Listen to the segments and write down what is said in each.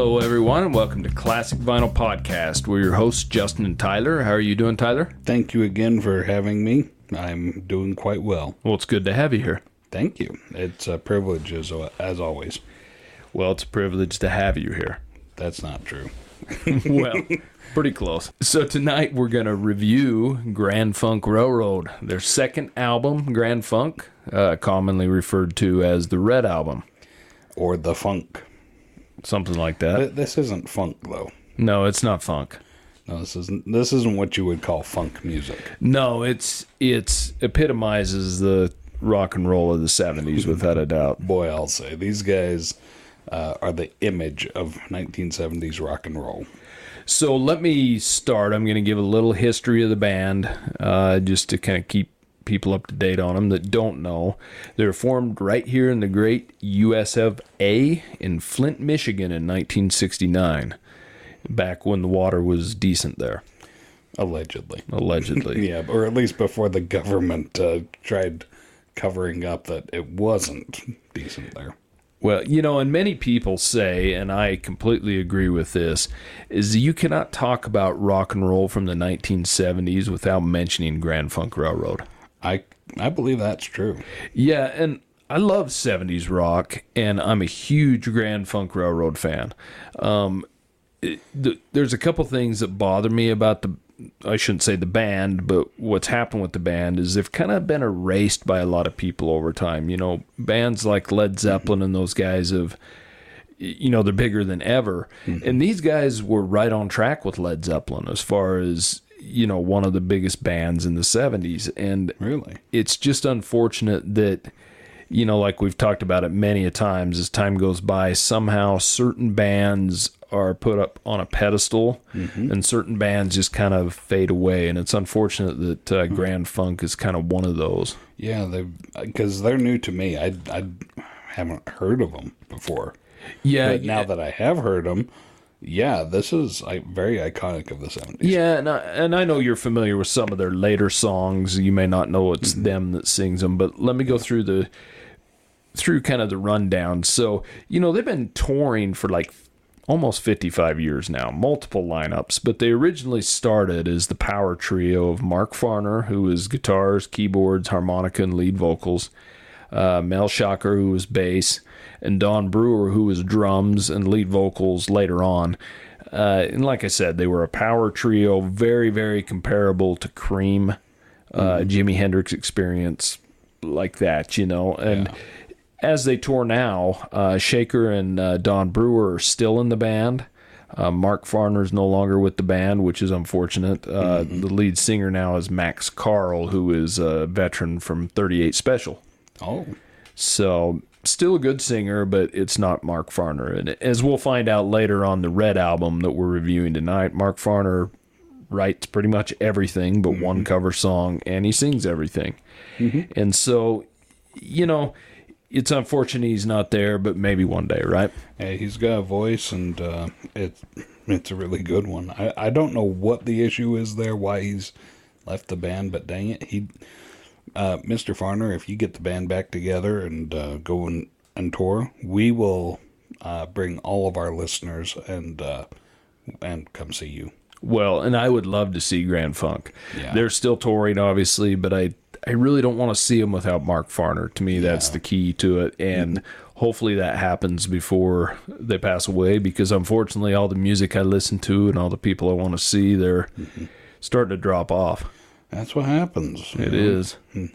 Hello, everyone, and welcome to Classic Vinyl Podcast. We're your hosts, Justin and Tyler. How are you doing, Tyler? Thank you again for having me. I'm doing quite well. Well, it's good to have you here. Thank you. It's a privilege as, as always. Well, it's a privilege to have you here. That's not true. well, pretty close. So tonight we're going to review Grand Funk Railroad, their second album, Grand Funk, uh, commonly referred to as the Red Album, Or the funk. Something like that. This isn't funk though. No, it's not funk. No, this isn't. This isn't what you would call funk music. No, it's it's epitomizes the rock and roll of the '70s without a doubt. Boy, I'll say these guys uh, are the image of 1970s rock and roll. So let me start. I'm going to give a little history of the band, uh, just to kind of keep people up to date on them that don't know. They were formed right here in the great US of A in Flint, Michigan in 1969, back when the water was decent there, Allegedly. allegedly. Yeah, or at least before the government uh, tried covering up that it wasn't decent there. Well, you know, and many people say, and I completely agree with this, is you cannot talk about rock and roll from the 1970s without mentioning Grand Funk Railroad. I I believe that's true. Yeah, and I love 70s rock, and I'm a huge Grand Funk Railroad fan. Um, it, th- there's a couple things that bother me about the, I shouldn't say the band, but what's happened with the band is they've kind of been erased by a lot of people over time. You know, bands like Led Zeppelin and those guys have, you know, they're bigger than ever. And these guys were right on track with Led Zeppelin as far as, you know, one of the biggest bands in the 70s. And Really? it's just unfortunate that you know like we've talked about it many a times as time goes by somehow certain bands are put up on a pedestal and certain bands just kind of fade away and it's unfortunate that uh, grand funk is kind of one of those Yeah, they because they're new to me. I I haven't heard of them before. yeah But now that I have heard them, yeah, this is very iconic of the seventies. Yeah, and I, and I know you're familiar with some of their later songs. You may not know it's them that sings them, but let me go through the through kind of the rundown. So, you know, they've been touring for like almost 55 years now, multiple lineups, but they originally started as the power trio of Mark Farner, who was guitars, keyboards, harmonica, and lead vocals, uh, Mel Shocker, who was bass, and Don Brewer, who was drums and lead vocals later on. Uh, and like I said, they were a power trio, very, very comparable to Cream, uh, Jimi Hendrix experience, like that, you know. And as they tour now, uh, Shaker and uh, Don Brewer are still in the band. Uh, Mark is no longer with the band, which is unfortunate. Uh, The lead singer now is Max Carl, who is a veteran from 38 Special. Oh, So still a good singer, but it's not Mark Farner. And as we'll find out later on the Red album that we're reviewing tonight, Mark Farner writes pretty much everything but one cover song, and he sings everything. And so, you know, it's unfortunate he's not there, but maybe one day, right? hey, he's got a voice, and uh, it's it's a really good one. I I don't know what the issue is there, why he's left the band, but dang it, he, uh, Mr. Farner, if you get the band back together and uh, go and, and tour, we will uh, bring all of our listeners and uh, and come see you. Well, and I would love to see Grand Funk. Yeah. They're still touring, obviously, but I I really don't want to see them without Mark Farner. To me, that's the key to it, and hopefully that happens before they pass away. Because unfortunately, all the music I listen to and all the people I want to see, they're starting to drop off. That's what happens. It is.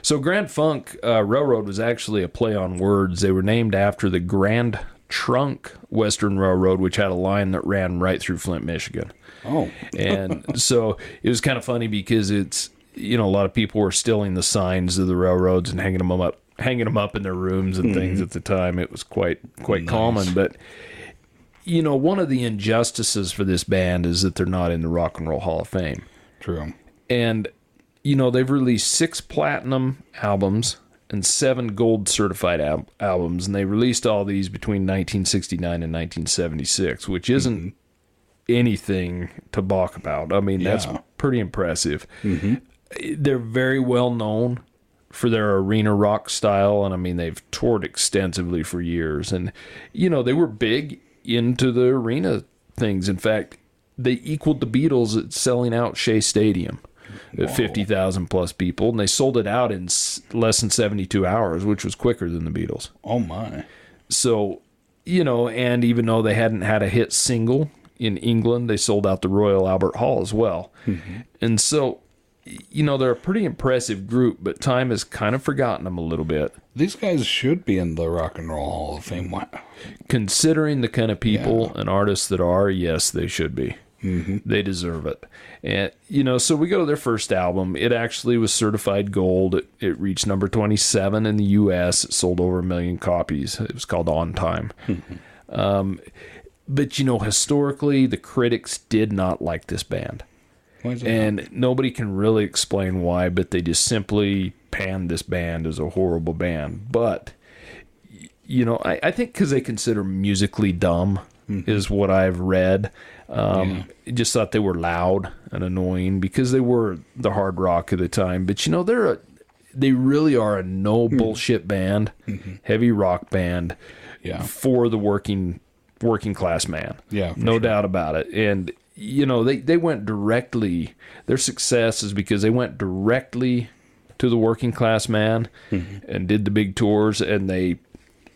So Grand Funk uh, Railroad was actually a play on words. They were named after the Grand Trunk Western Railroad, which had a line that ran right through Flint, Michigan. Oh, And so it was kind of funny because it's you know a lot of people were stealing the signs of the railroads and hanging them up hanging them up in their rooms and things at the time. It was quite quite common, but you know one of the injustices for this band is that they're not in the Rock and Roll Hall of Fame true. And you know they've released six platinum albums and seven gold certified al- albums. And they released all these between 1969 and 1976 which isn't mm-hmm. anything to balk about. I mean that's pretty impressive. Mm-hmm. They're very well known for their arena rock style and i mean they've toured extensively for years. And you know they were big into the arena things. In fact, they equaled the Beatles at selling out Shea Stadium at 50,000 plus people, and they sold it out in less than 72 hours, which was quicker than the Beatles. Oh my. So, you know, and even though they hadn't had a hit single in England, they sold out the Royal Albert Hall as well. Mm-hmm. And so, you know, they're a pretty impressive group, but time has kind of forgotten them a little bit. These guys should be in the Rock and Roll Hall of Fame. Considering the kind of people and artists that are, yes, they should be. Mm-hmm. They deserve it. And, you know, so we go to their first album. It actually was certified gold. It, it reached number 27 in the U.S., it sold over a million copies. It was called On Time. Mm-hmm. um, but, you know, historically, the critics did not like this band. Why is it And nobody can really explain why, but they just simply panned this band as a horrible band. But, you know, I, I think because they consider musically dumb mm-hmm. is what I've read. Um, Just thought they were loud and annoying because they were the hard rock of the time. But, you know, they're a, they really are a no bullshit band, heavy rock band Yeah. for the working working class man. Yeah, no sure. doubt about it. And you know, they they went directly. Their success is because they went directly to the working class man Mm-hmm. and did the big tours, and they.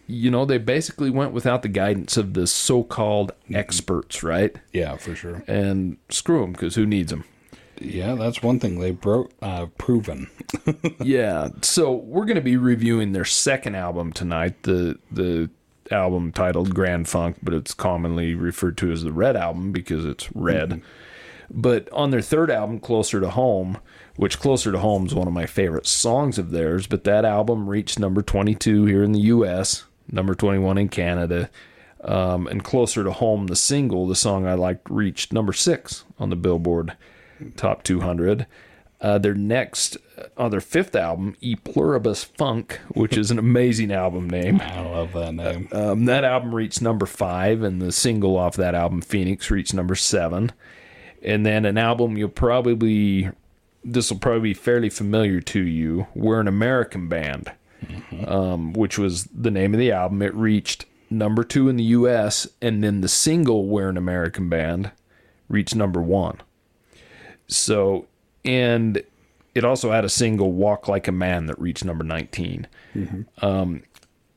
You know, they basically went without the guidance of the so-called Mm-hmm. experts, right? Yeah, for sure. And screw them, because who needs them? Yeah, that's one thing they've bro- uh, proven. yeah. So we're going to be reviewing their second album tonight. The the album titled Grand Funk, but it's commonly referred to as the Red Album because it's red. But on their third album, Closer to Home, which Closer to Home is one of my favorite songs of theirs, but that album reached number 22 here in the U.S., number 21 in Canada. Um, and Closer to Home, the single, the song I liked, reached number six on the Billboard Top 200. Uh, their next, on their fifth album, E Pluribus Funk, which is an amazing album name. I love that name. Um, that album reached number five, and the single off that album, Phoenix, reached number seven. And then an album you'll probably, this will probably be fairly familiar to you. We're an American band, um, which was the name of the album. It reached number two in the U.S., and then the single "We're an American Band" reached number one. So, and it also had a single "Walk Like a Man" that reached number 19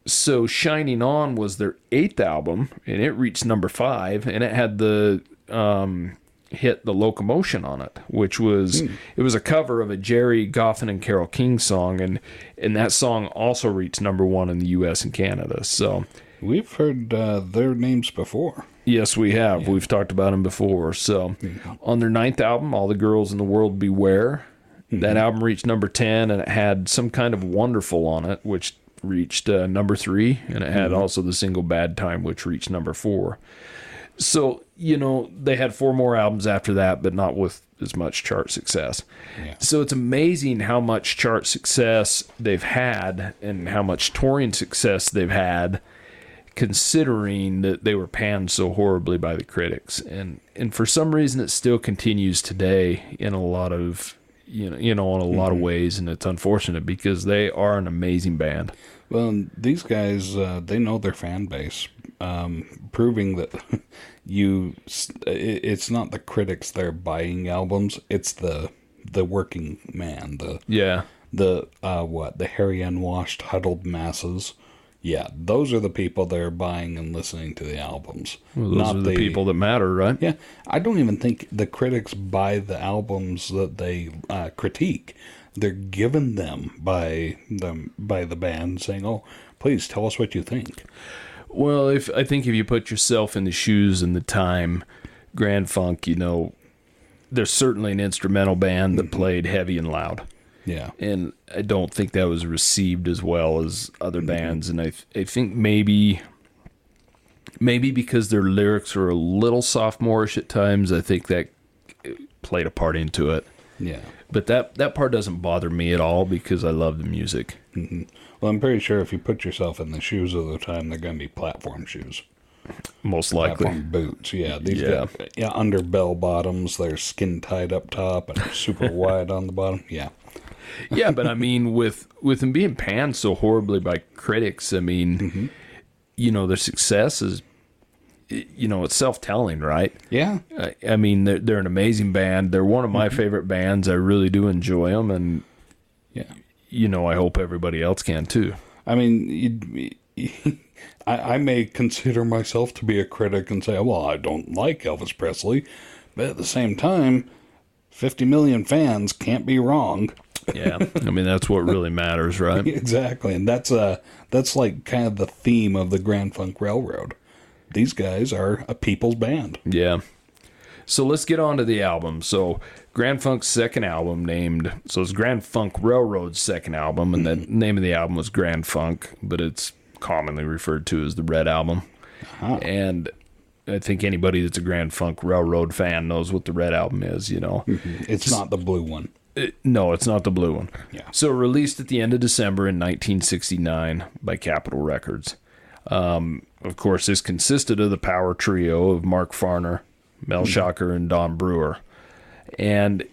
so shining on was their eighth album and it reached number five and it had the um hit the locomotion on it which was it was a cover of a Gerry Goffin and Carole King song and and that song also reached number one in the us and canada so We've heard uh, their names before. Yes, we have. We've talked about them before. So, on their ninth album, All the Girls in the World Beware, that album reached number 10 and it had some kind of wonderful on it, which reached uh, number three. And it had also the single Bad Time, which reached number four. So, you know, they had four more albums after that, but not with as much chart success. Yeah. So it's amazing how much chart success they've had and how much touring success they've had considering that they were panned so horribly by the critics and and for some reason it still continues today in a lot of you know you know in a lot of ways and it's unfortunate because they are an amazing band Well, these guys, uh, they know their fan base, um, proving that you it's not the critics that are buying albums; it's the the working man, the yeah the uh, what the hairy, unwashed, huddled masses. Yeah, those are the people that are buying and listening to the albums. well, those are the, people that matter right Yeah, I don't even think the critics buy the albums that they uh, critique. They're given them by them by the band, saying, "Oh, please tell us what you think." Well, if I think if you put yourself in the shoes and the time, Grand Funk, you know, there's certainly an instrumental band that played heavy and loud, Yeah, and I don't think that was received as well as other mm-hmm. bands. And I, I think maybe, maybe because their lyrics are a little sophomorish at times, I think that played a part into it. Yeah. But that that part doesn't bother me at all because I love the music. Mm-hmm. Well, I'm pretty sure if you put yourself in the shoes of the time, they're going to be platform shoes, Most likely. platform boots. Yeah, these Yeah. got yeah under bell bottoms. They're skin tight up top and super wide on the bottom. Yeah, yeah, but I mean, with with them being panned so horribly by critics, I mean, mm-hmm. you know, their success is you know, it's self telling, right? Yeah. I, I mean, they're, they're an amazing band. They're one of my favorite bands. I really do enjoy them, and Yeah. you know, I hope everybody else can too. I mean, I, I may consider myself to be a critic and say, well, I don't like Elvis Presley, but at the same time, 50 million fans can't be wrong. Yeah, I mean that's what really matters, right? exactly, and that's uh that's like kind of the theme of the Grand Funk Railroad. These guys are a people's band. Yeah. So let's get on to the album. So Grand Funk's second album named so it's Grand Funk Railroad's second album, and the mm-hmm. name of the album was Grand Funk, but it's commonly referred to as the Red Album. Uh-huh. And I think anybody that's a Grand Funk Railroad fan knows what the Red Album is, you know. Mm-hmm. It's not the blue one. It- no, it's not the blue one. Yeah. So released at the end of December in 1969 by Capitol Records. Um, of course, this consisted of the power trio of Mark Farner, Mel mm-hmm. Shocker, and Don Brewer. And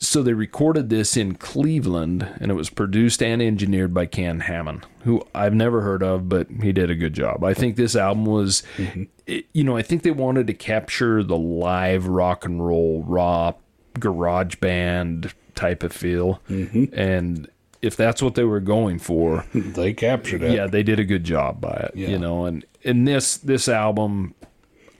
so they recorded this in Cleveland, and it was produced and engineered by Ken Hamann, who I've never heard of, but he did a good job. I think this album was, mm-hmm. it- you know, I think they wanted to capture the live rock and roll, raw garage band type of feel. Mm-hmm. And if that's what they were going for, They captured it. yeah, they did a good job by it. Yeah. You know, and in this this album,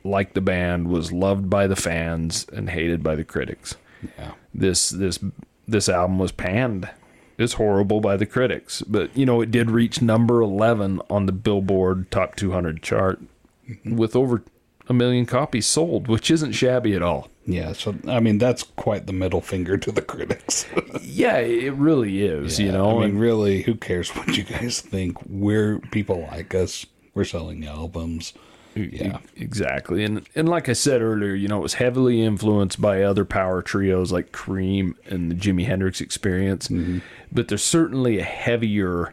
like the band, was loved by the fans and hated by the critics. Yeah. This this this album was panned. It's horrible by the critics, but you know it did reach number eleven on the Billboard Top 200 chart mm-hmm. with over a million copies sold, which isn't shabby at all. Yeah, so I mean that's quite the middle finger to the critics. Yeah, it really is. you know, I mean, and- really, who cares what you guys think? We're people like us. We're selling albums. Yeah, Exactly. And and like I said earlier, you know, it was heavily influenced by other power trios like Cream and the Jimi Hendrix experience. Mm-hmm. But there's certainly a heavier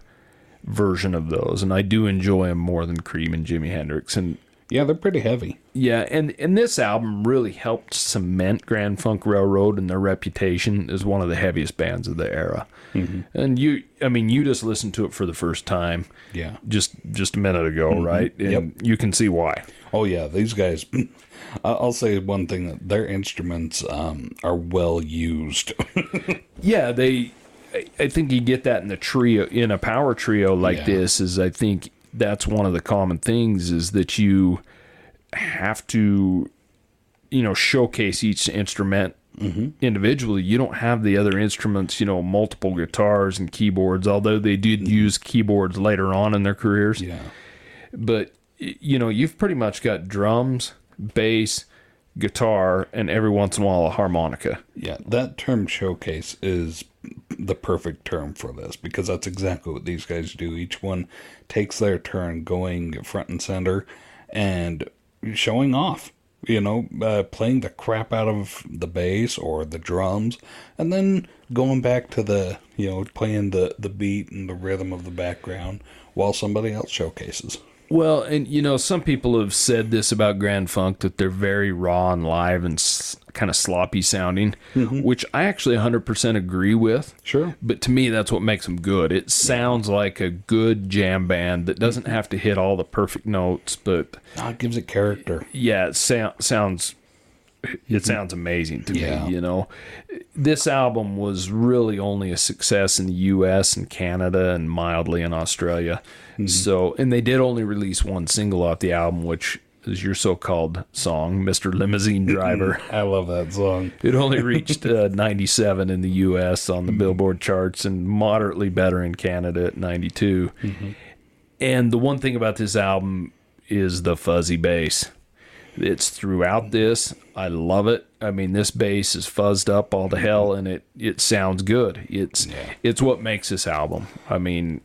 version of those and I do enjoy them more than Cream and Jimi Hendrix and yeah, they're pretty heavy. yeah, and and this album really helped cement Grand Funk Railroad and their reputation as one of the heaviest bands of the era. And you, I mean, you just listened to it for the first time, Yeah. just just a minute ago, right? And Yep. you can see why. Oh yeah, these guys. I'll say one thing: that their instruments um, are well used. Yeah, they. I- I think you get that in the trio in a power trio like Yeah. this. Is I think that's one of the common things is that you have to, you know, showcase each instrument mm-hmm. individually. You don't have the other instruments, you know, multiple guitars and keyboards. Although they did mm-hmm. use keyboards later on in their careers, yeah, but you know, you've pretty much got drums, bass, guitar, and every once in a while a harmonica. yeah. That term "showcase" is the perfect term for this because that's exactly what these guys do. Each one takes their turn going front and center and showing off. You know, uh, playing the crap out of the bass or the drums, and then going back to the you know playing the the beat and the rhythm of the background while somebody else showcases. Well, and you know, some people have said this about Grand Funk that they're very raw and live and s- kind of sloppy sounding, mm-hmm. which I actually 100% agree with. Sure. But to me, that's what makes them good. It sounds like a good jam band that doesn't mm-hmm. have to hit all the perfect notes, but Ah, it gives it character. yeah, it sound, sounds it mm-hmm. sounds amazing to Yeah. me, you know. This album was really only a success in the US and Canada and mildly in Australia. Mm-hmm. So, and they did only release one single off the album which is your so-called song, Mr. Limousine Driver. I love that song. It only reached uh, 97 in the US on the mm-hmm. Billboard charts and moderately better in Canada at 92. Mm-hmm. And the one thing about this album is the fuzzy bass. It's throughout this. I love it. I mean, this bass is fuzzed up all to hell, and it it sounds good. It's it's what makes this album. I mean,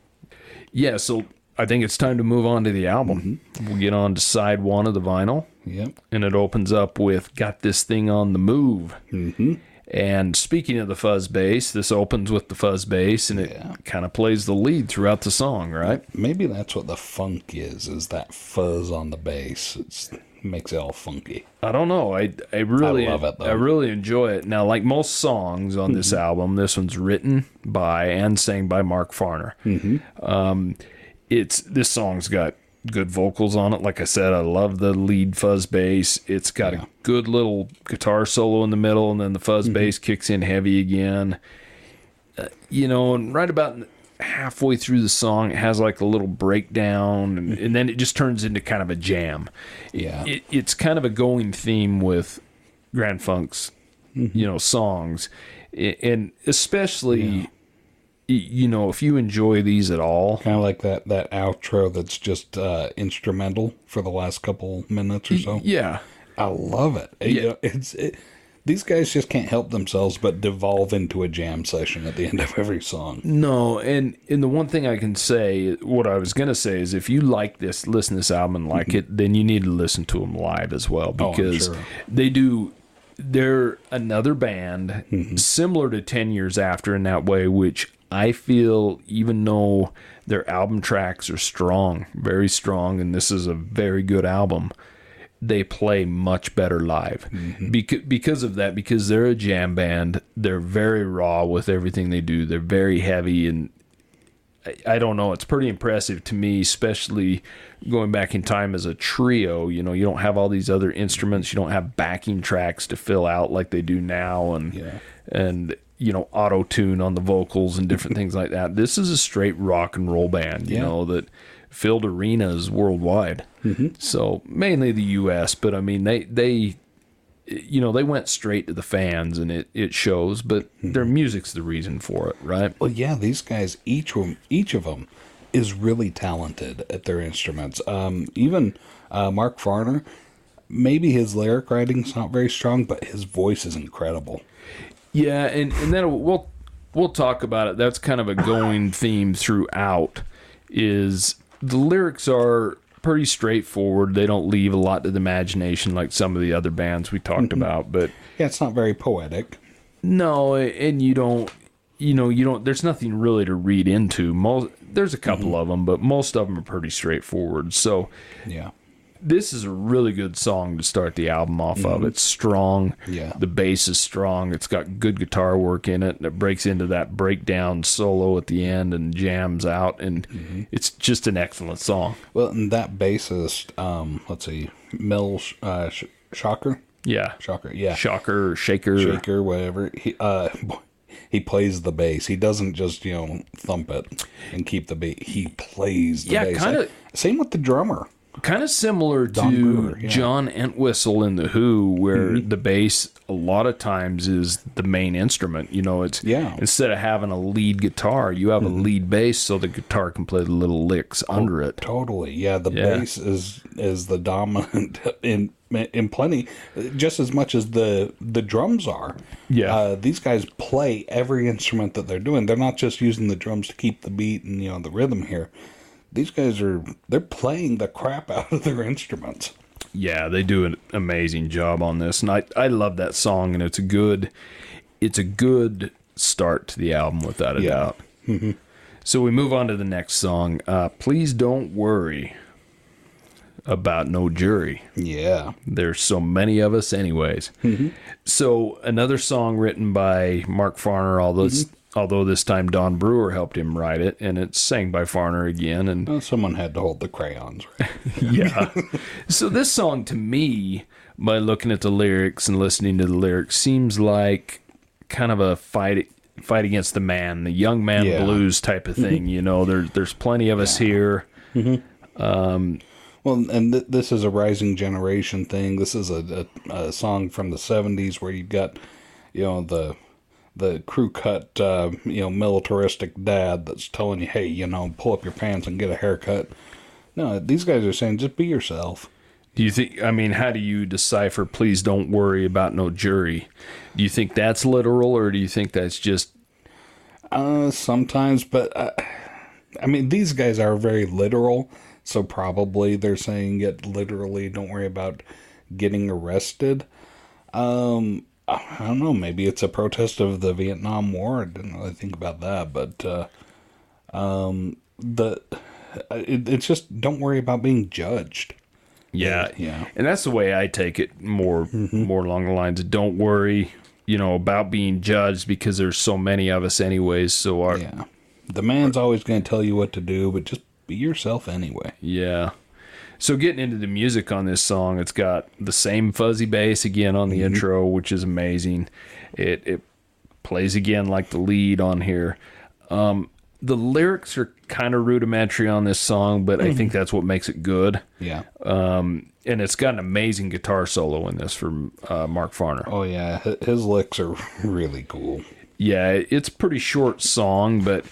yeah. So I think it's time to move on to the album. We'll get on to side one of the vinyl Yep. and it opens up with "Got This Thing on the Move." Mm-hmm. And speaking of the fuzz bass, this opens with the fuzz bass, and it Yeah. kind of plays the lead throughout the song, right? Maybe that's what the funk is, is that fuzz on the bass. It's makes it all funky. I don't know. I I really love it, though. I really enjoy it. Now, like most songs on this album, this one's written by and sang by Mark Farner. Mm-hmm. Um, it's this song's got good vocals on it. Like I said, I love the lead fuzz bass. It's got Yeah. a good little guitar solo in the middle, and then the fuzz mm-hmm. bass kicks in heavy again. Uh, you know, and right about halfway through the song, it has like a little breakdown, and, mm-hmm. and then it just turns into kind of a jam. Yeah. It, it's kind of a going theme with Grand Funk's, mm-hmm. you know, songs, and especially. y You know, if you enjoy these at all, Kind of like that that outro that's just uh, instrumental for the last couple minutes or so. yeah, I love it. Yeah. you know, it's it, these guys just can't help themselves but devolve into a jam session at the end of every song. No, and and the one thing I can say, what I was gonna say is, if you like this, listen to this album and like mm-hmm. it, then you need to listen to them live as well Oh, because sure. they do. They're another band mm-hmm. similar to Ten Years After in that way, which I feel, even though their album tracks are strong, very strong, and this is a very good album, they play much better live mm-hmm. because because of that because they're a jam band they're very raw with everything they do they're very heavy and I, I don't know it's pretty impressive to me especially going back in time as a trio you know you don't have all these other instruments you don't have backing tracks to fill out like they do now and Yeah. and you know auto tune on the vocals and different things like that this is a straight rock and roll band you Yeah. know that filled arenas worldwide so mainly the us but i mean they they you know they went straight to the fans and it it shows but their music's the reason for it right Well, yeah, these guys, each of 'em- each of them, is really talented at their instruments. Um, even uh, Mark Farner, maybe his lyric writing's not very strong, but his voice is incredible. Yeah, and and then we'll we'll talk about it. That's kind of a going theme throughout. Is the lyrics are pretty straightforward. They don't leave a lot to the imagination like some of the other bands we talked mm-hmm. about. But Yeah, it's not very poetic. no, and you don't. You know, you don't. There's nothing really to read into. Most there's a couple mm-hmm. of them, but most of them are pretty straightforward. So Yeah. This is a really good song to start the album off of. It's strong. Yeah. The bass is strong. It's got good guitar work in it. And it breaks into that breakdown solo at the end and jams out. And it's just an excellent song. Well, and that bassist, um, let's see, Mel uh, Shocker, Yeah. Shocker, yeah, Shocker, shaker. Shaker, whatever. He uh, he plays the bass. He doesn't just you know thump it and keep the beat. He plays the Yeah, bass. kinda- Same with the drummer. Kind of similar Don to Brewer, yeah. John Entwistle in The Who, where the bass a lot of times is the main instrument. You know, it's Yeah. instead of having a lead guitar, you have a lead bass so the guitar can play the little licks under it. Totally, yeah. The Yeah. bass is is the dominant in in plenty, just as much as the the drums are. Yeah. uh, these guys play every instrument that they're doing. They're not just using the drums to keep the beat and you know the rhythm here. These guys are they're playing the crap out of their instruments. Yeah, they do an amazing job on this, and I I love that song, and it's a good, it's a good start to the album without a Yeah. doubt. So we move on to the next song. Uh, Please don't worry about no jury. Yeah, There's so many of us, anyways. So another song written by Mark Farner, although although this time Don Brewer helped him write it, and it's sang by Farner again, and well, someone had to hold the crayons. Right? yeah. so this song to me, by looking at the lyrics and listening to the lyrics, seems like kind of a fight fight against the man, the young man Yeah. blues type of thing. Mm-hmm. You know, there, there's plenty of us here. Mm-hmm. Um, well, and th- this is a rising generation thing. This is a, a, a song from the '70s where you've got, you know, the the crew cut, uh, you know, militaristic dad that's telling you, hey, you know, pull up your pants and get a haircut. No, these guys are saying just be yourself. Do you think? I mean, how do you decipher? Please don't worry about no jury. Do you think that's literal, or do you think that's just Uh, sometimes, but uh, I mean, these guys are very literal, so probably they're saying it literally. Don't worry about getting arrested. Um, I don't know. Maybe it's a protest of the Vietnam War. I didn't really think about that, but uh, um, the it, it's just don't worry about being judged. Yeah, Yeah. And that's the way I take it more more along the lines of don't worry, you know, about being judged because there's so many of us anyways. So our yeah. Yeah, the man's always going to tell you what to do, but just be yourself anyway. So getting into the music on this song, it's got the same fuzzy bass again on the intro, which is amazing. It it plays again like the lead on here. Um, the lyrics are kind of rudimentary on this song, but I think that's what makes it good. Yeah. Um, and it's got an amazing guitar solo in this from uh, Mark Farner. Oh yeah, his licks are really cool. Yeah, it's a pretty short song, but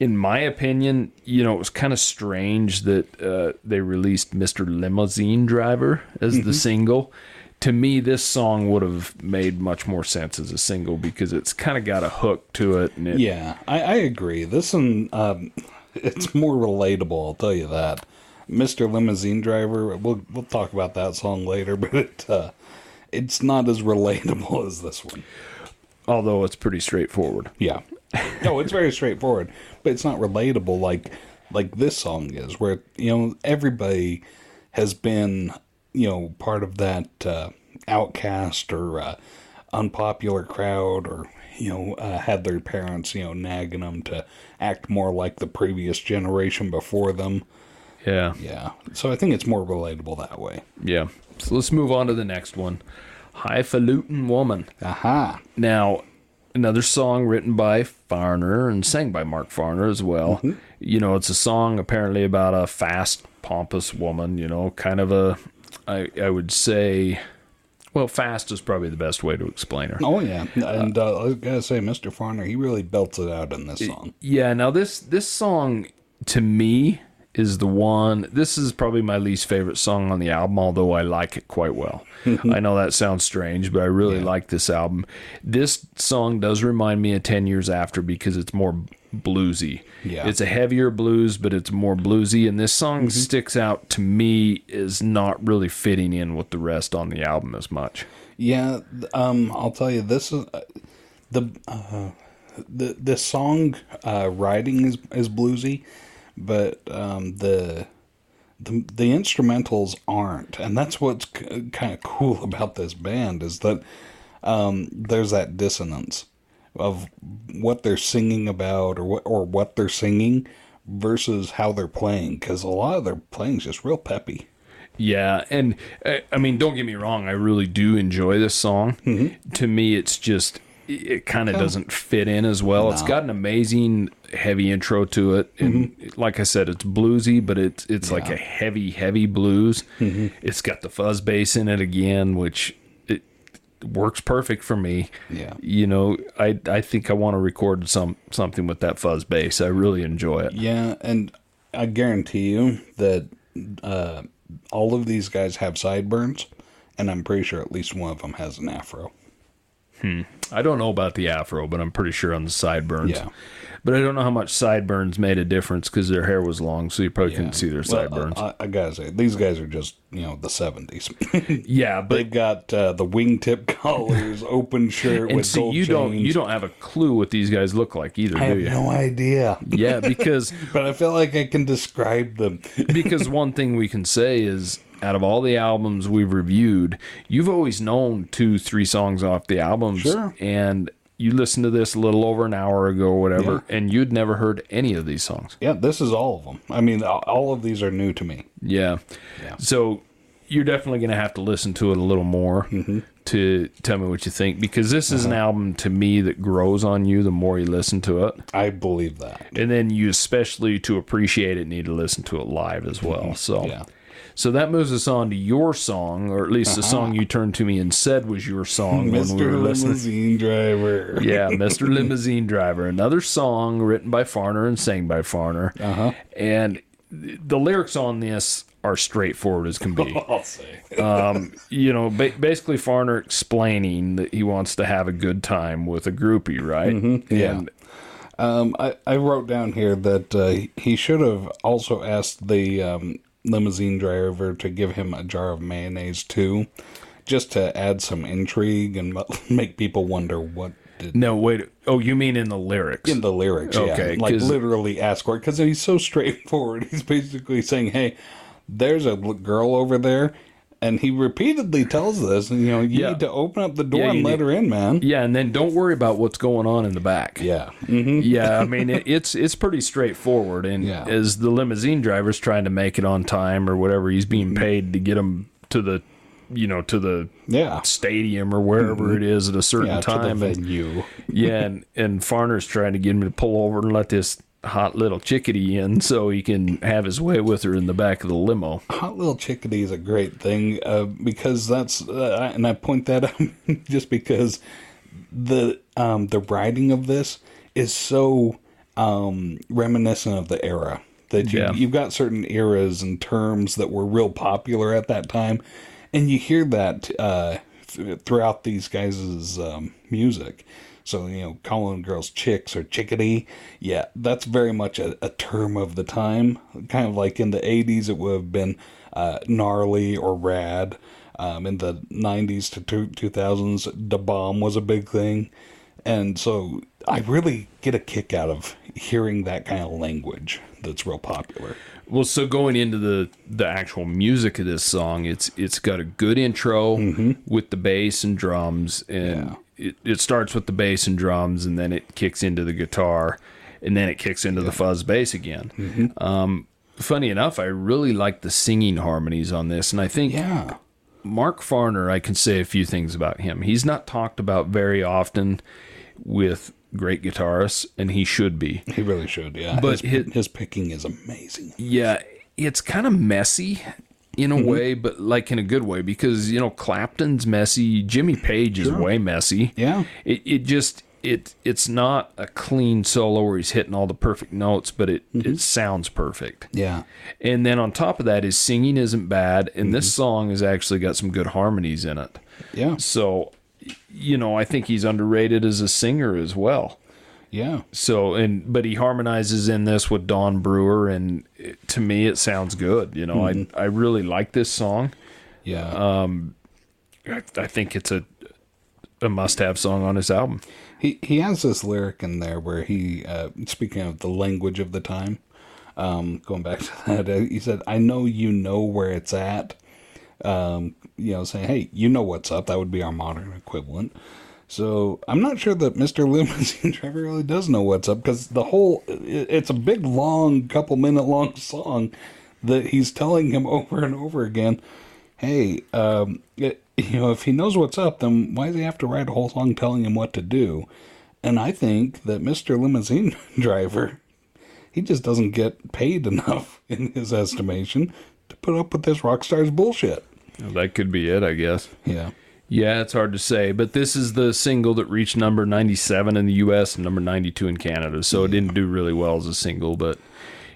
in my opinion, you know, it was kind of strange that uh, they released Mr. Limousine Driver as the single. To me, this song would have made much more sense as a single because it's kind of got a hook to it. And it, Yeah, I, I agree. This one, um, it's more relatable. I'll tell you that. Mr. Limousine Driver. We'll we'll talk about that song later, but it, uh, it's not as relatable as this one. although it's pretty straightforward. Yeah. No, it's very straightforward, but it's not relatable like like this song is, where you know everybody has been you know part of that uh, outcast or uh, unpopular crowd, or you know uh, had their parents you know nagging them to act more like the previous generation before them. Yeah. Yeah, so I think it's more relatable that way. Yeah. So let's move on to the next one Highfalutin Woman. Aha. Now, another song written by Farner and sang by Mark Farner as well. You know, it's a song apparently about a fast, pompous woman, you know, kind of a, I, I would say, well, fast is probably the best way to explain her. Oh yeah, and uh, I was gotta say, Mr. Farner, he really belts it out in this song. Yeah, now this this song to me is the one this is probably my least favorite song on the album although I like it quite well. I know that sounds strange, but I really like this album. This song does remind me of 10 years after because it's more bluesy. Yeah. It's a heavier blues, but it's more bluesy and this song Mm-hmm. sticks out to me as not really fitting in with the rest on the album as much. Yeah, um, I'll tell you this is uh, the uh, the the song uh, writing is is bluesy, but um, the the the instrumentals aren't, and that's what's c- kind of cool about this band is that um, there's that dissonance of what they're singing about or what or what they're singing versus how they're playing because a lot of their playing is just real peppy. Yeah, and uh, I mean, don't get me wrong, I really do enjoy this song. Mm-hmm. To me, it's just it kind of doesn't fit in as well. It's got an amazing heavy intro to it, and like I said, it's bluesy, but it's it's like a heavy, heavy blues. It's got the fuzz bass in it again, which it works perfect for me. Yeah. you know, I I think I want to record some something with that fuzz bass. I really enjoy it. Yeah, and I guarantee you that uh, all of these guys have sideburns, and I'm pretty sure at least one of them has an afro. I don't know about the afro, but I'm pretty sure on the sideburns. Yeah. But I don't know how much sideburns made a difference because their hair was long, so you probably couldn't see their Well, sideburns. I, I gotta say, these guys are just you know the '70s. yeah, but They've got uh, the wingtip collars, open shirt and with see, gold you don't you don't have a clue what these guys look like either, I do have you? no idea, Yeah, because but I feel like I can describe them. because one thing we can say is out of all the albums we've reviewed, you've always known two, three songs off the albums, Sure. and you listened to this a little over an hour ago, or whatever, and you'd never heard any of these songs. yeah, this is all of them. I mean, all of these are new to me. Yeah. Yeah. So you're definitely going to have to listen to it a little more Mm-hmm. to tell me what you think because this is an Uh-huh. album to me that grows on you the more you listen to it. I believe that. And then you especially to appreciate it need to listen to it live as well. So Mm-hmm. Yeah. So that moves us on to your song, or at least the song you turned to me and said was your song when we were Mr. Limousine Driver. Yeah, Mr. Limousine Driver. Another song written by Farner and sang by Farner. Uh-huh. And the lyrics on this are straightforward as can be. I'll say. um, you know, ba- basically Farner explaining that he wants to have a good time with a groupie, right? Mm-hmm. yeah. And Um, I, I wrote down here that uh, he should have also asked the um, limousine driver to give him a jar of mayonnaise too, just to add some intrigue and make people wonder what did no, wait. Oh, you mean in the lyrics? in the lyrics. Okay, yeah, like literally ask for it because he's so straightforward. He's basically saying, "Hey, there's a girl over there." And he repeatedly tells this, and you know, you Yeah. need to open up the door Yeah, and let need- her in, man. Yeah, and then don't worry about what's going on in the back. Yeah. hmm Yeah, I mean it, it's it's pretty straightforward, and Yeah. as the limousine driver's trying to make it on time or whatever, he's being paid to get him to the, you know, to the Yeah. stadium or wherever it is at a certain Yeah, to the time. and, venue. yeah, and and Farner's trying to get him to pull over and let this hot little chickadee in so he can have his way with her in the back of the limo. Hot Little Chickadee is a great thing uh, because that's, uh, and I point that out just because the um, the writing of this is so um, reminiscent of the era that you, Yeah. you've got certain eras and terms that were real popular at that time, and you hear that uh, th- throughout these guys' um, music. So you know, calling girls chicks or chickadee, yeah, that's very much a, a term of the time. Kind of like in the '80s, it would have been uh, gnarly or rad. Um, in the '90s to two, 2000s, the bomb was a big thing, and so I really get a kick out of hearing that kind of language that's real popular. Well, so going into the the actual music of this song, it's it's got a good intro with the bass and drums, and it, it starts with the bass and drums, and then it kicks into the guitar, and then it kicks into the fuzz bass again. Um, funny enough, I really like the singing harmonies on this, and I think Yeah, Mark Farner, I can say a few things about him. He's not talked about very often with great guitarists, and he should be. he really should. Yeah, But his, his- his picking is amazing. Yeah, it's kind of messy in Mm-hmm. a way, but like in a good way because you know Clapton's messy, Jimmy Page is way messy. Yeah. It it just it it's not a clean solo where he's hitting all the perfect notes, but it Mm-hmm. it sounds perfect. Yeah, And then on top of that, his singing isn't bad, and this Mm-hmm. song has actually got some good harmonies in it. yeah, So, you know, I think he's underrated as a singer as well. Yeah. So and but he harmonizes in this with Don Brewer, and it, to me it sounds good. You know, I I really like this song. Yeah. I, I think it's a a must have song on his album. He he has this lyric in there where he, uh, speaking of the language of the time, um, going back to that, uh, he said, "I know you know where it's at." Um, you know, saying, "Hey, you know what's up." That would be our modern equivalent. So I'm not sure that Mr. Limousine Driver really does know what's up because the whole it's a big, long, couple minute long song that he's telling him over and over again. Hey, um, it, you know, if he knows what's up, then why does he have to write a whole song telling him what to do? And I think that Mr. Limousine Driver, he just doesn't get paid enough in his estimation to put up with this rock star's bullshit. That could be it, I guess. Yeah. Yeah, it's hard to say, but this is the single that reached number 97 in the US and number 92 in Canada. So it didn't do really well as a single, but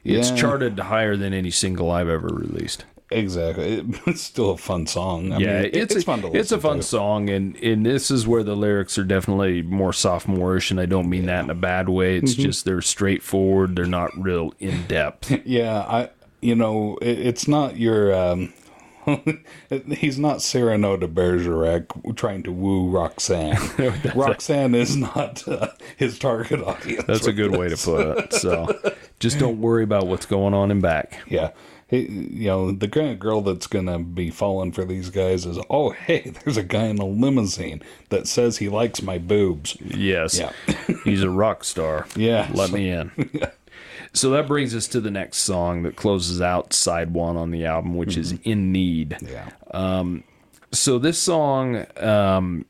it's Yeah. charted higher than any single I've ever released. Exactly. It's still a fun song. I yeah, mean, it- it's, it's fun to listen It's a fun to. song, and and this is where the lyrics are definitely more sophomorish, and I don't mean that in a bad way. It's Mm-hmm. just they're straightforward. They're not real in depth. Yeah, I you know it, it's not your um, he's not Cyrano de Bergerac trying to woo Roxanne. Roxanne is not uh, his target audience. That's a good way to put it. So just don't worry about what's going on in back. Yeah. He, you know, the kind of girl that's going to be falling for these guys is, oh, hey, there's a guy in a limousine that says he likes my boobs. Yes, Yeah. he's a rock star. Yeah, let so- me in. So that brings us to the next song that closes out side one on the album, which is "In Need." Yeah. Um, so this song um,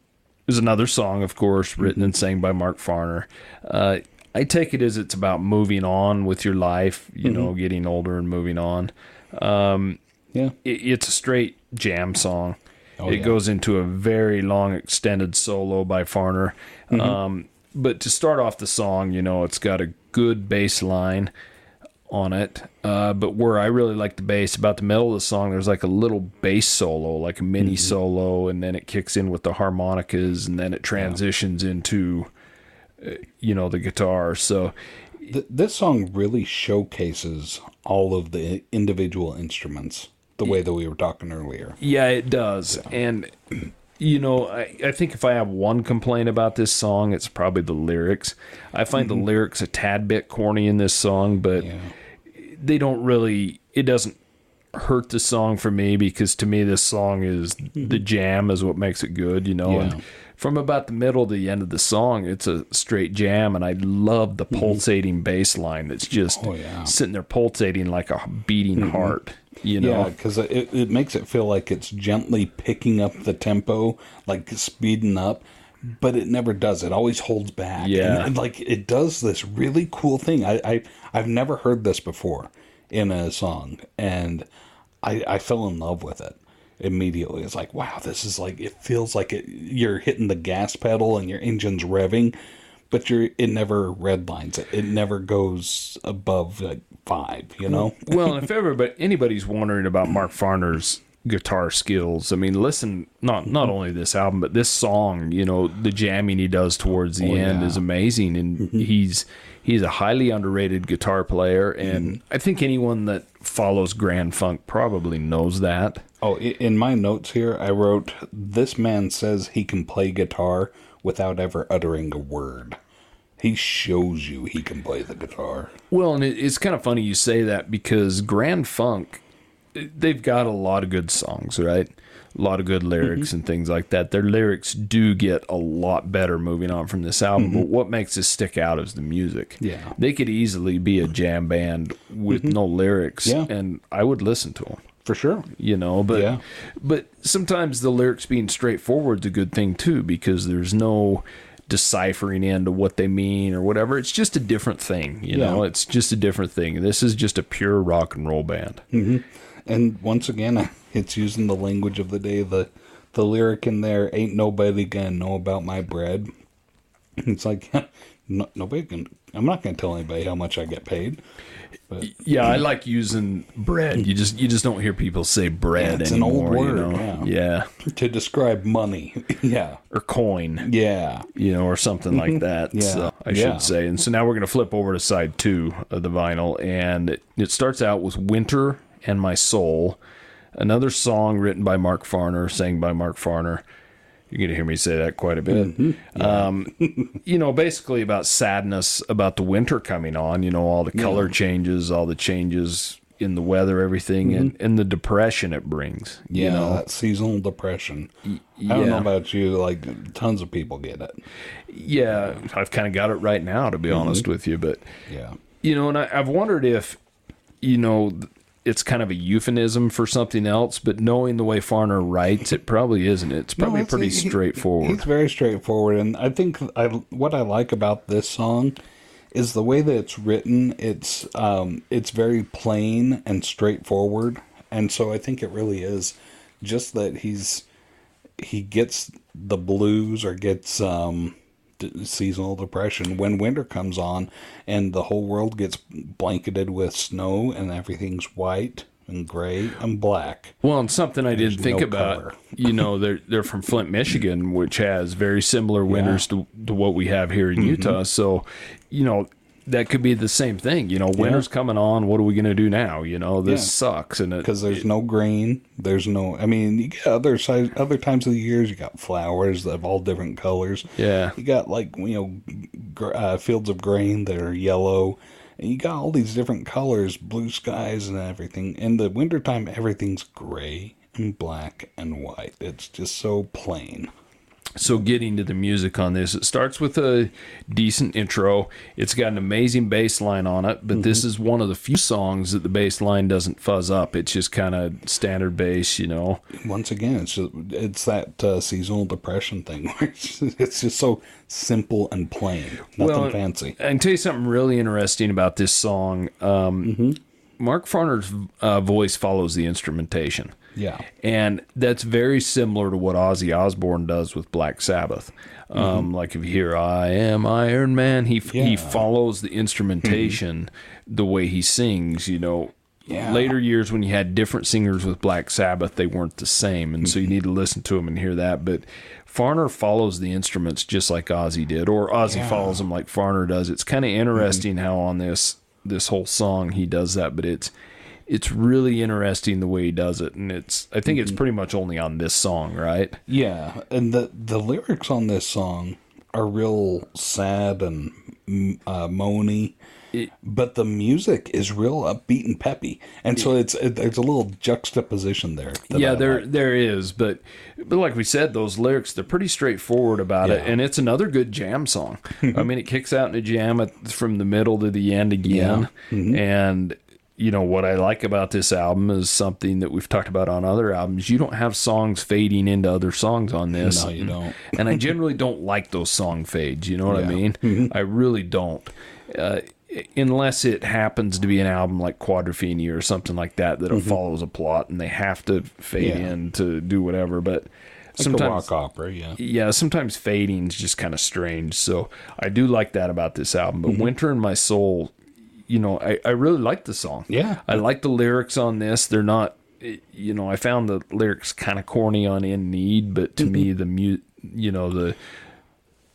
is another song, of course, written and sang by Mark Farner. Uh, I take it as it's about moving on with your life, you know, getting older and moving on. Yeah. It, it's a straight jam song. Oh, it yeah. goes into a very long, extended solo by Farner. Mm-hmm. Um, but to start off the song, you know, it's got a good bass line on it. Uh, but where I really like the bass, about the middle of the song, there's like a little bass solo, like a mini Mm-hmm. solo, and then it kicks in with the harmonicas, and then it transitions into, uh, you know, the guitar. So, Th- this song really showcases all of the individual instruments the way that we were talking earlier. yeah, it does. And, you know, I, I think if I have one complaint about this song, it's probably the lyrics. I find the lyrics a tad bit corny in this song, but Yeah. they don't really, it doesn't hurt the song for me because to me this song is the jam is what makes it good, you know. Yeah. And from about the middle to the end of the song, it's a straight jam, and I love the pulsating bass line that's just Mm-hmm. Oh, yeah. Mm-hmm. sitting there pulsating like a beating heart, you know. Yeah, because it, it makes it feel like it's gently picking up the tempo, like speeding up, but it never does. It always holds back. Yeah. and, and, like it does this really cool thing. I, I I've never heard this before in a song, and I I fell in love with it immediately. It's like wow, this is like it feels like it, you're hitting the gas pedal and your engine's revving. But you're it never redlines it. It never goes above like five, you know? well, if ever, but anybody's wondering about Mark Farner's guitar skills, I mean, listen not not only this album but this song. You know, the jamming he does towards the Oh, end yeah. is amazing, and mm-hmm. he's he's a highly underrated guitar player, and mm-hmm. I think anyone that follows Grand Funk probably knows that. Oh, in my notes here, I wrote, This man says he can play guitar without ever uttering a word. He shows you he can play the guitar. Well, and it, it's kind of funny you say that because Grand Funk, they've got a lot of good songs, right? A lot of good lyrics mm-hmm. and things like that. Their lyrics do get a lot better moving on from this album, but mm-hmm. what makes this stick out is the music. Yeah. They could easily be a jam band with mm-hmm. no lyrics, Yeah. and I would listen to them. For sure. You know, but Yeah. but sometimes the lyrics being straightforward is a good thing too because there's no deciphering into what they mean or whatever. It's just a different thing, you Yeah. know. It's just a different thing. This is just a pure rock and roll band. Mm-hmm. And once again, it's using the language of the day. The the lyric in there, ain't nobody gonna know about my bread. It's like, no, nobody can, I'm not gonna tell anybody how much I get paid. But Yeah, I like using bread. You just you just don't hear people say bread Yeah, it's an old anymore. you word, know? yeah. to describe money. yeah. or coin. Yeah. you know, or something like mm-hmm. that. Yeah. so, I Yeah. should say. And so now we're going to flip over to side two of the vinyl, and it, it starts out with "Winter and My Soul," another song written by Mark Farner, sang by Mark Farner. You're going to hear me say that quite a bit. Mm-hmm. Um, you know, basically about sadness about the winter coming on. You know, all the color changes, all the changes in the weather, everything, and, and the depression it brings. Mm-hmm. Yeah, You know, that seasonal depression. I don't know about you, like tons of people get it. yeah, I've kind of got it right now, to be Mm-hmm. honest with you, but. Yeah. You know, and I, I've wondered if, you know, it's kind of a euphemism for something else, but knowing the way Farner writes, it probably isn't. It's probably it's- pretty he- straightforward. It's very straightforward, and I think I what I like about this song is the way that it's written. It's um, it's very plain and straightforward, and so I think it really is just that he's he gets the blues or gets um, seasonal depression when winter comes on, and the whole world gets blanketed with snow and everything's white and gray and black. well, and something I didn't think no about, you know, they're they're from Flint, Michigan, which has very similar winters to, to what we have here in Mm-hmm. Utah. So, you know, that could be the same thing. You know, winter's coming on. What are we going to do now? You know, this Yeah. sucks, and because there's no grain. There's no. I mean, you get other size, other times of the years. You got flowers of all different colors. Yeah. You got like you know, gr- uh, fields of grain that are yellow, and you got all these different colors, blue skies and everything. In the wintertime, everything's gray and black and white. It's just so plain. So getting to the music on this, it starts with a decent intro. It's got an amazing bass line on it, but this is one of the few songs that the bass line doesn't fuzz up. It's just kind of standard bass, you know. Once again, it's just, it's that uh, seasonal depression thing where it's just, so simple and plain, nothing fancy. I can tell you something really interesting about this song. Um, Mark Farner's uh, voice follows the instrumentation. Yeah. And that's very similar to what Ozzy Osbourne does with Black Sabbath. Um, mm-hmm. Like if you hear "I am Iron Man," he he follows the instrumentation mm-hmm. the way he sings. You know, Yeah. later years when you had different singers with Black Sabbath, they weren't the same, and so you mm-hmm. need to listen to them and hear that. But Farner follows the instruments just like Ozzy did, or Ozzy Yeah. follows them like Farner does. It's kind of interesting how on this this whole song he does that, but it's it's really interesting the way he does it, and it's I think it's pretty much only on this song, right? Yeah, and the the lyrics on this song are real sad and mm, uh, moany. It- but the music is real upbeat and peppy, and so it's it, there's a little juxtaposition there. yeah, I there like. there is, but but like we said, those lyrics they're pretty straightforward about it, and it's another good jam song. I mean, it kicks out in a jam at, from the middle to the end again, Mm-hmm. and you know what I like about this album is something that we've talked about on other albums. You don't have songs fading into other songs on this. No, you don't. and I generally don't like those song fades. You know what I mean? Mm-hmm. I really don't. Uh, unless it happens to be an album like Quadrophenia or something like that that follows a plot and they have to fade Mm-hmm. Yeah. in to do whatever. But Like sometimes, rock opera, yeah. yeah, sometimes fading's just kind of strange. So I do like that about this album. Mm-hmm. But Winter and My Soul, you know, I, I really like the song. Yeah. I like the lyrics on this. They're not, you know, I found the lyrics kind of corny on In Need, but to me, the mu, you know, the,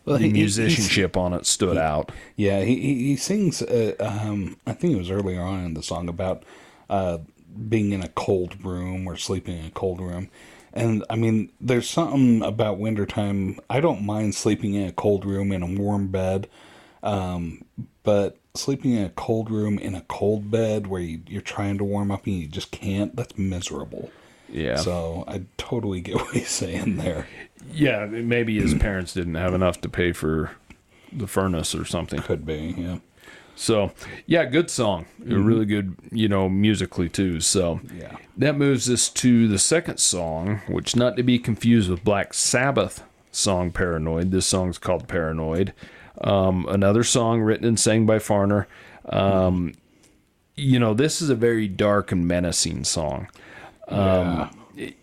Well, the he- he- musicianship on it stood out. Yeah, he he, he sings. Uh, um, I think it was earlier on in the song about uh, being in a cold room or sleeping in a cold room, and I mean, there's something about wintertime. I don't mind sleeping in a cold room in a warm bed, um, but sleeping in a cold room in a cold bed where you, you're trying to warm up and you just can't. That's miserable. Yeah. So I totally get what he's saying there. yeah, maybe his parents didn't have enough to pay for the furnace or something. Could be, yeah. So, yeah, good song. Mm-hmm. Really good, you know, musically too. So, Yeah. that moves us to the second song, which not to be confused with Black Sabbath song Paranoid. This song's called Paranoid. Um, another song written and sang by Farner. Um, you know, this is a very dark and menacing song. yeah.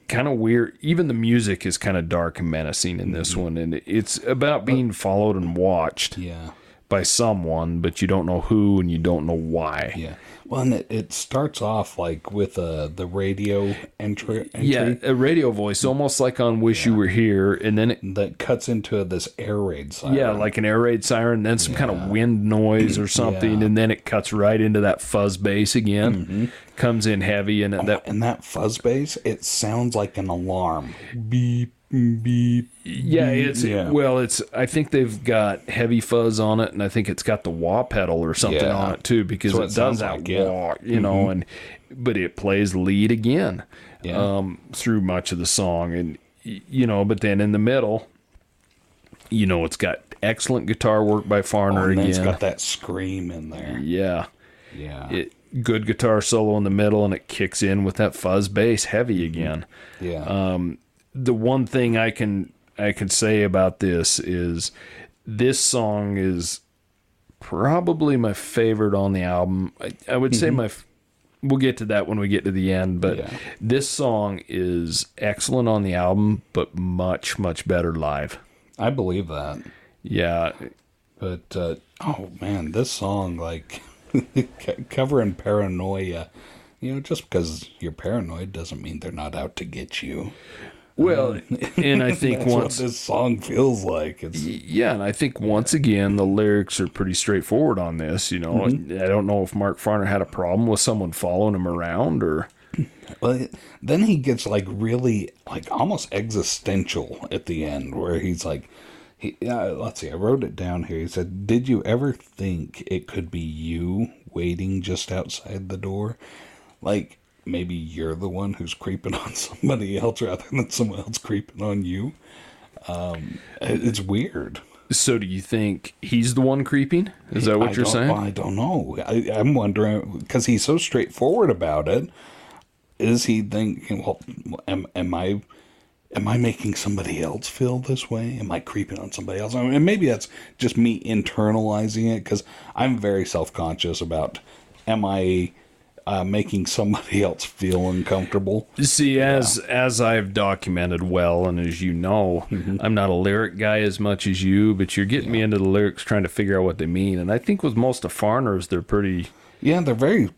Kind of weird. Even the music is kind of dark and menacing in this one, and it's about being followed and watched Yeah. By someone, but you don't know who and you don't know why. Yeah. Well, and it, it starts off like with uh, the radio entry, entry Yeah, a radio voice, almost like on "Wish You Were Here," and then it, that cuts into this air raid siren. yeah, like an air raid siren, then some kind of wind noise or something, Yeah. Mm-hmm. and then it cuts right into that fuzz bass again. Comes in heavy, and that and that fuzz bass, it sounds like an alarm. Beep, beep. yeah, it's Yeah. well, it's. I think they've got heavy fuzz on it, and I think it's got the wah pedal or something Yeah. on it too, because it, it does that like, yeah. Mm-hmm. wah, you know, and but it plays lead again. Yeah. um, through much of the song, and you know, but then in the middle, you know, it's got excellent guitar work by Farner and then it's again. got that scream in there. yeah, Yeah. it good guitar solo in the middle, and it kicks in with that fuzz bass heavy again. yeah. Um, the one thing I can I can say about this is this song is probably my favorite on the album. I, I would say my we'll get to that when we get to the end, but Yeah. this song is excellent on the album, but much much better live. I believe that. Yeah, But uh, oh man, this song like covering paranoia. You know, just because you're paranoid doesn't mean they're not out to get you. Well, and I think once what this song feels like. It's Yeah, and I think once again the lyrics are pretty straightforward on this. You know, Mm-hmm. I don't know if Mark Farner had a problem with someone following him around or well, then he gets like really like almost existential at the end, where he's like, he, uh, let's see, I wrote it down here. He said, "Did you ever think it could be you waiting just outside the door? Like maybe you're the one who's creeping on somebody else rather than someone else creeping on you." Um, it's weird. So do you think he's the one creeping? Is that what I you're saying? I don't know. I, I'm wondering because he's so straightforward about it. Is he thinking, well, am, am I, am I making somebody else feel this way? Am I creeping on somebody else? I mean, and maybe that's just me internalizing it because I'm very self conscious about, am I uh, making somebody else feel uncomfortable? See, as as I've documented well, and as you know, Mm-hmm. I'm not a lyric guy as much as you, but you're getting me into the lyrics, trying to figure out what they mean. And I think with most of Farner's, they're pretty. Yeah, they're very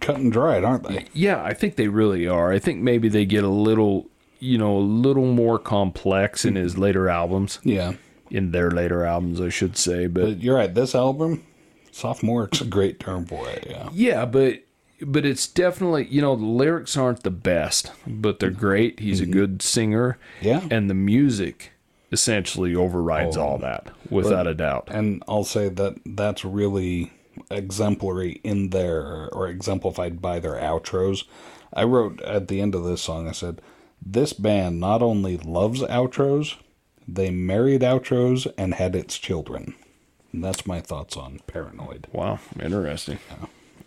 cut and dried, aren't they? Yeah, I think they really are. I think maybe they get a little, you know, a little more complex in his later albums. Yeah, in their later albums, I should say. But but you're right. This album, sophomorique's a great term for it. Yeah. yeah, but but it's definitely you know the lyrics aren't the best, but they're mm-hmm. great. He's a mm-hmm. good singer. Yeah. and the music essentially overrides oh. all that without a doubt. And I'll say that that's really exemplary in their, or exemplified by their outros. I wrote at the end of this song, I said, This band not only loves outros, they married outros and had its children. And that's my thoughts on Paranoid. Wow, interesting.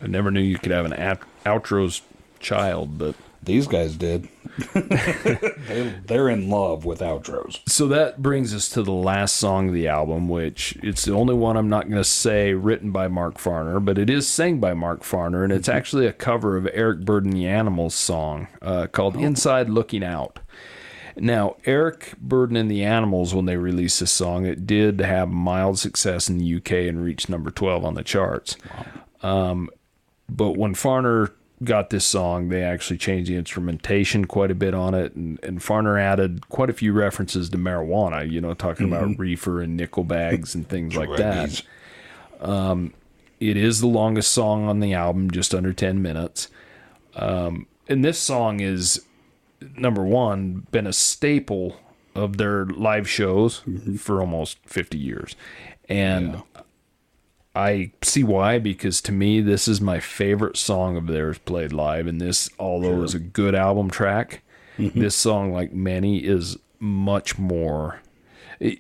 I never knew you could have an out- outros child, but These guys did. they, they're in love with outros. so that brings us to the last song of the album, which it's the only one I'm not going to say written by Mark Farner, but it is sang by Mark Farner, and it's actually a cover of Eric Burdon the Animals song uh, called "Inside Looking Out." Now, Eric Burdon and the Animals, when they released this song, it did have mild success in the UK and reached number 12 on the charts. Um, but when Farner got this song, they actually changed the instrumentation quite a bit on it, and, and Farner added quite a few references to marijuana, you know, talking about mm-hmm. reefer and nickel bags and things like that. Druggies. It is the longest song on the album, just under 10 minutes. Um, and this song is, number one, been a staple of their live shows mm-hmm. for almost 50 years. And I see why, because to me, this is my favorite song of theirs played live. And this, although is a good album track, mm-hmm. this song, like many, is much more. It,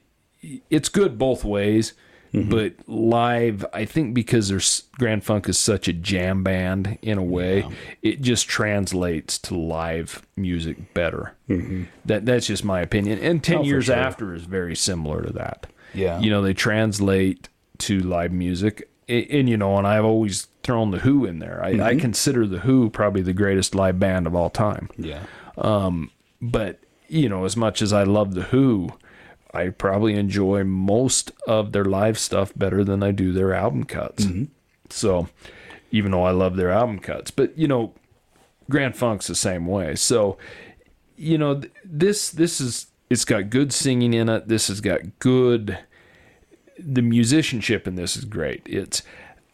it's good both ways, mm-hmm. but live, I think because there's Grand Funk is such a jam band in a way, it just translates to live music better. Mm-hmm. That that's just my opinion. And ten Oh, years sure. after is very similar to that. Yeah. you know they translate to live music, and, and you know, and I've always thrown the Who in there. I, I mm-hmm. consider the Who probably the greatest live band of all time. Yeah. Um, but you know as much as i love the who i probably enjoy most of their live stuff better than i do their album cuts. Mm-hmm. So even though i love their album cuts but you know grand funk's the same way. So you know th- this this is it's got good singing in it. This has got good the musicianship in this is great. It's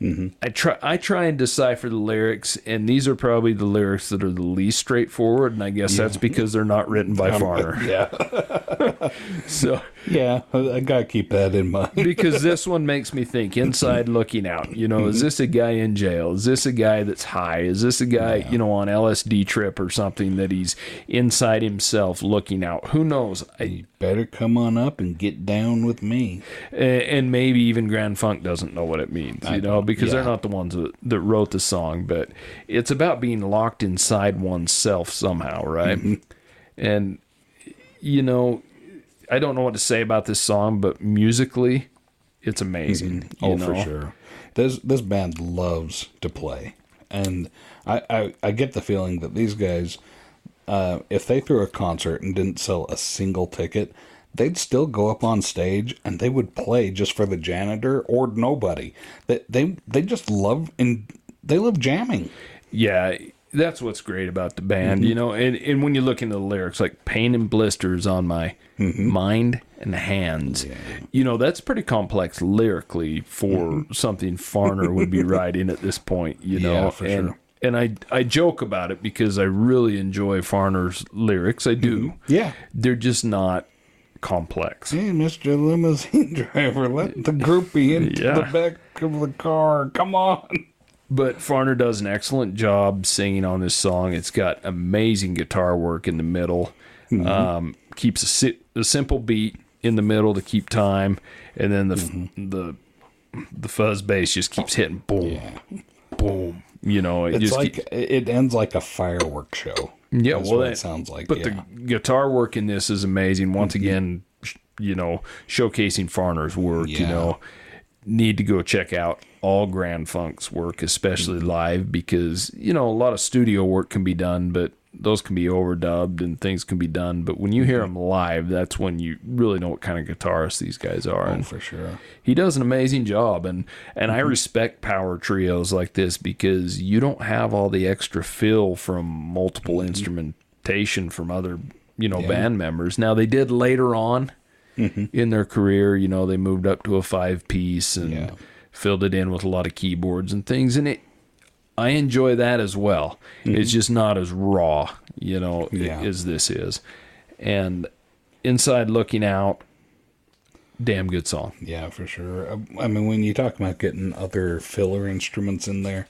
Mm-hmm. I try I try and decipher the lyrics, and these are probably the lyrics that are the least straightforward, and I guess that's because they're not written by um, Farner. Yeah. So Yeah. I gotta keep that in mind. because this one makes me think inside looking out. You know, is mm-hmm. this a guy in jail? Is this a guy that's high? Is this a guy, you know, on LSD trip or something that he's inside himself looking out? Who knows? I, Better come on up and get down with me. a- and maybe even Grand Funk doesn't know what it means, you know, because they're not the ones that, that wrote the song, but it's about being locked inside oneself somehow, right? Mm-hmm. And, you know, I don't know what to say about this song, but musically, it's amazing. Oh, you for know? sure. This this band loves to play, and I I, I get the feeling that these guys, uh, if they threw a concert and didn't sell a single ticket, they'd still go up on stage and they would play just for the janitor or nobody. They they they just love and they love jamming. Yeah, that's what's great about the band, mm-hmm. you know. And, and when you look into the lyrics, like pain and blisters on my mm-hmm. mind and hands, you know, that's pretty complex lyrically for mm-hmm. something Farner would be writing at this point, you know. Yeah, for and sure. and I I joke about it because I really enjoy Farner's lyrics. I do. Yeah. They're just not complex. Hey, Mr. Limousine Driver, let the groupie into Yeah. the back of the car. Come on. But Farner does an excellent job singing on this song. It's got amazing guitar work in the middle. Um, keeps a, si- a simple beat in the middle to keep time, and then the f the the fuzz bass just keeps hitting boom, boom. You know, it It's just like keep- it ends like a fireworks show. Yeah. That's well, that sounds like. But yeah. Mm-hmm. the guitar work in this is amazing. Once again, you know, showcasing Farner's work. You know, need to go check out all Grand Funk's work, especially Mm-hmm. live, because you know a lot of studio work can be done, but those can be overdubbed and things can be done. But when you hear Mm-hmm. them live, that's when you really know what kind of guitarist these guys are. Oh, and for sure. he does an amazing job and and I mm-hmm. respect power trios like this because you don't have all the extra fill from multiple mm-hmm. instrumentation from other you know band members now they did later on mm-hmm. in their career you know they moved up to a five piece and Yeah. filled it in with a lot of keyboards and things and it I enjoy that as well it's just not as raw you know Yeah. as this is and inside looking out damn good song. Yeah, for sure. I, mean, when you talk about getting other filler instruments in there,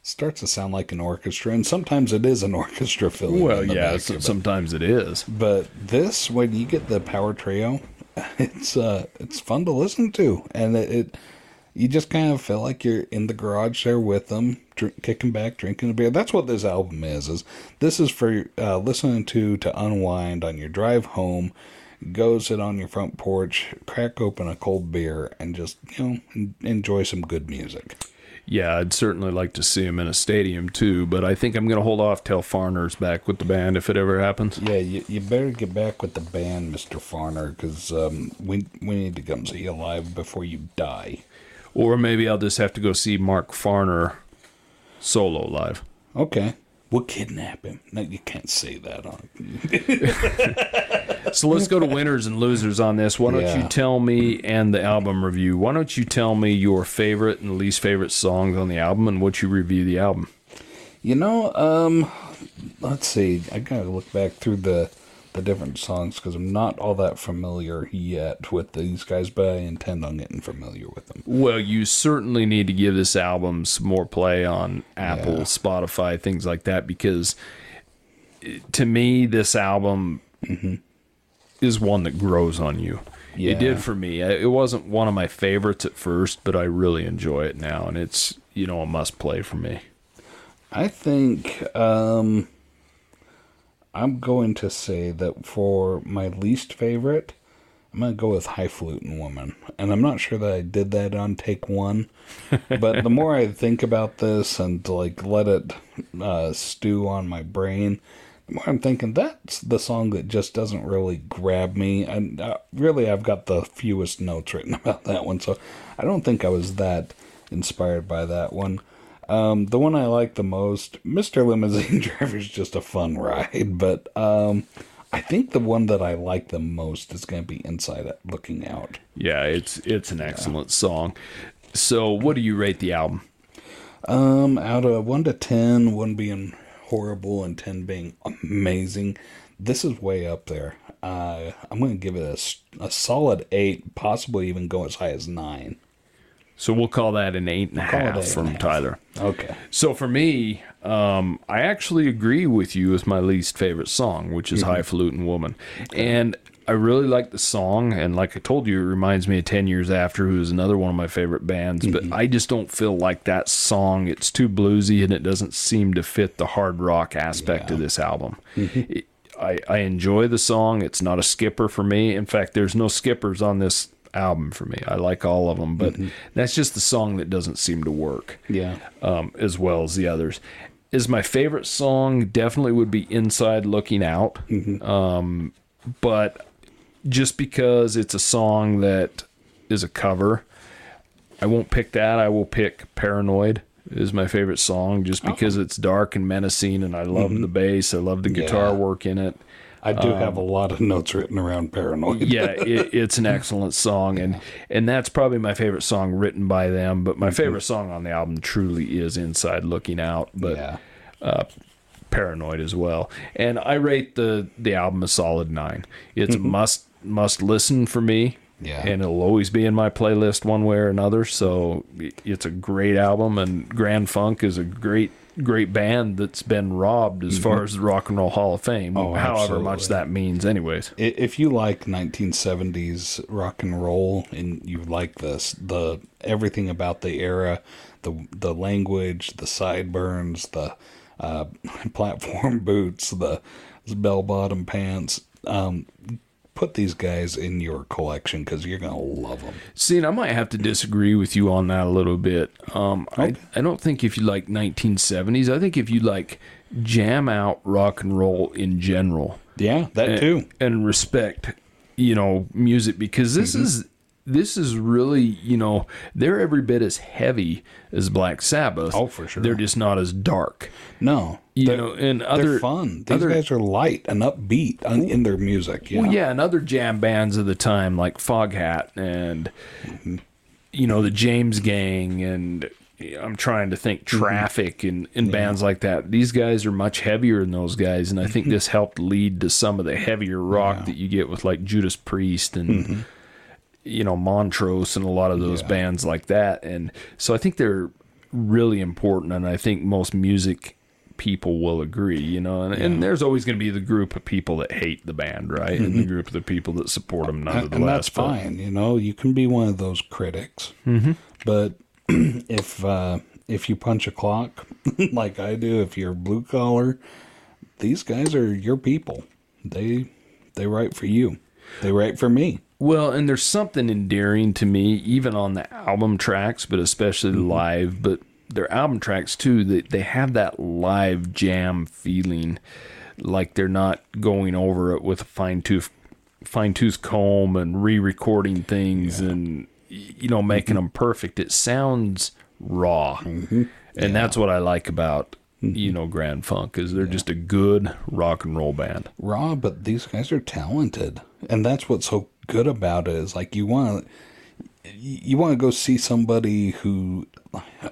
it starts to sound like an orchestra, and sometimes it is an orchestra filler. Well, yeah, back so- sometimes it is. But this, when you get the power trio, it's uh, it's fun to listen to, and it, it you just kind of feel like you're in the garage there with them, drink, kicking back, drinking a beer. That's what this album is. Is this is for uh, listening to to unwind on your drive home. Go sit on your front porch, crack open a cold beer, and just you know en- enjoy some good music. Yeah, I'd certainly like to see him in a stadium too, but I think I'm going to hold off till Farner's back with the band if it ever happens. Yeah, you, you better get back with the band, Mister Farner, because um, we we need to come see you live before you die. Or maybe I'll just have to go see Mark Farner solo live. Okay. We'll kidnap him. No, you can't say that on. So let's go to winners and losers on this. Why don't Yeah. you tell me and the album review? Why don't you tell me your favorite and least favorite songs on the album and what you review the album? You know, um, let's see. I gotta look back through the the different songs because I'm not all that familiar yet with these guys, but I intend on getting familiar with them. Well, you certainly need to give this album some more play on Apple, Yeah. Spotify, things like that, because eh, to me, this album is one that grows on you. Yeah. It did for me. It wasn't one of my favorites at first, but I really enjoy it now, and it's you know a must play for me. I think um, I'm going to say that for my least favorite, I'm going to go with Highfalutin Woman. And I'm not sure that I did that on take one, but the more I think about this and like let it uh, stew on my brain, the more I'm thinking that's the song that just doesn't really grab me. And uh, really, I've got the fewest notes written about that one, so I don't think I was that inspired by that one. Um, the one I like the most, Mr. Limousine Driver, is just a fun ride, but um, I think the one that I like the most is going to be Inside Looking Out. Yeah, it's it's an excellent song. So, what do you rate the album? Um, out of one to ten, one being horrible and ten being amazing, this is way up there. Uh, I'm going to give it a, a solid eight, possibly even go as high as nine. So we'll call that an eight and a call it half and from a half. Tyler. Okay. So for me, um, I actually agree with you with my least favorite song, which is mm-hmm. Highfalutin Woman. And I really like the song. And like I told you, it reminds me of 10 Years After, who is another one of my favorite bands. But mm-hmm. I just don't feel like that song. It's too bluesy and it doesn't seem to fit the hard rock aspect of this album. Mm-hmm. It- I, I enjoy the song. It's not a skipper for me. In fact, there's no skippers on this album for me. I like all of them, but that's just the song that doesn't seem to work Yeah. um, as well as the others. Is my favorite song definitely would be Inside Looking Out. Um, but just because it's a song that is a cover, I won't pick that. I will pick Paranoid is my favorite song just because it's dark and menacing and I love the bass. I love the guitar Yeah. work in it. I do have a um, lot of notes written around Paranoid. yeah, it, it's an excellent song, and and that's probably my favorite song written by them. But my mm-hmm. favorite song on the album truly is "Inside Looking Out," but yeah. Uh, "Paranoid" as well. And I rate the the album a solid nine. It's a must must listen for me. Yeah. and it'll always be in my playlist one way or another. So it's a great album, and Grand Funk is a great great band that's been robbed as far as the Rock and Roll Hall of Fame. Oh, however much that means, anyways. If you like 1970s rock and roll and you like this, the everything about the era, the the language, the sideburns, the uh, platform boots, the bell bottom pants, um, put these guys in your collection because you're gonna love them. See, and I might have to disagree with you on that a little bit. Um, I, I don't think if you like 1970s, I think if you like jam out rock and roll in general Yeah, that and, too. and respect, you know, music because this Mm-hmm. is this is really, you know, they're every bit as heavy as Black Sabbath. Oh, for sure. They're just not as dark. No, You know, and they're other fun. These other- guys are light and upbeat on, in their music. Yeah. Well, yeah, and other jam bands of the time like Foghat and you know the James Gang and I'm trying to think mm-hmm. Traffic and, and bands like that. These guys are much heavier than those guys, and I think mm-hmm. this helped lead to some of the heavier rock that you get with like Judas Priest and mm-hmm. You know, Montrose and a lot of those Yeah. bands like that. And so I think they're really important. And I think most music people will agree, you know, and, and there's always going to be the group of people that hate the band, right? And the group of the people that support them nonetheless. and that's fine. You know, you can be one of those critics, mm-hmm. but if uh, if you punch a clock like I do, if you're blue collar, these guys are your people. They they write for you. They write for me. Well, and there's something endearing to me, even on the album tracks, but especially mm-hmm. live. But their album tracks too, they they have that live jam feeling, like they're not going over it with a fine tooth fine tooth comb and re-recording things and you know making them perfect. It sounds raw, mm-hmm. and that's what I like about mm-hmm. you know Grand Funk is they're just a good rock and roll band. raw, but these guys are talented, and that's what's so good about it. Is like you want to you want to go see somebody who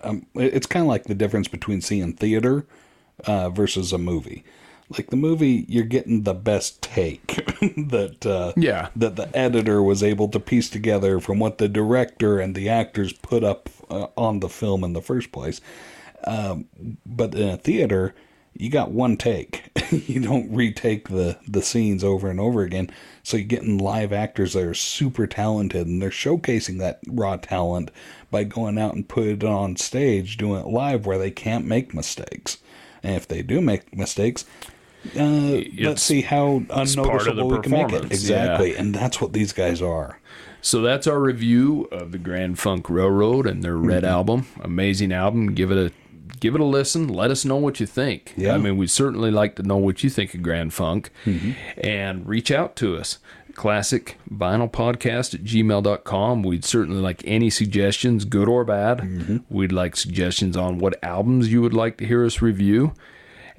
um, it's kind of like the difference between seeing theater uh, versus a movie. Like the movie, you're getting the best take that uh, Yeah. that the editor was able to piece together from what the director and the actors put up uh, on the film in the first place. Um, but in a theater, you got one take. you don't retake the the scenes over and over again. So you're getting live actors that are super talented, and they're showcasing that raw talent by going out and putting it on stage, doing it live where they can't make mistakes. And if they do make mistakes, uh, let's see how part of the unnoticeable we can make it. Exactly, and that's what these guys are. So that's our review of the Grand Funk Railroad and their Red album. Amazing album. Give it a give it a listen. Let us know what you think. Yeah. I mean, we'd certainly like to know what you think of Grand Funk. Mm-hmm. And reach out to us. Classic vinyl podcast at gmail.com. We'd certainly like any suggestions, good or bad. Mm-hmm. We'd like suggestions on what albums you would like to hear us review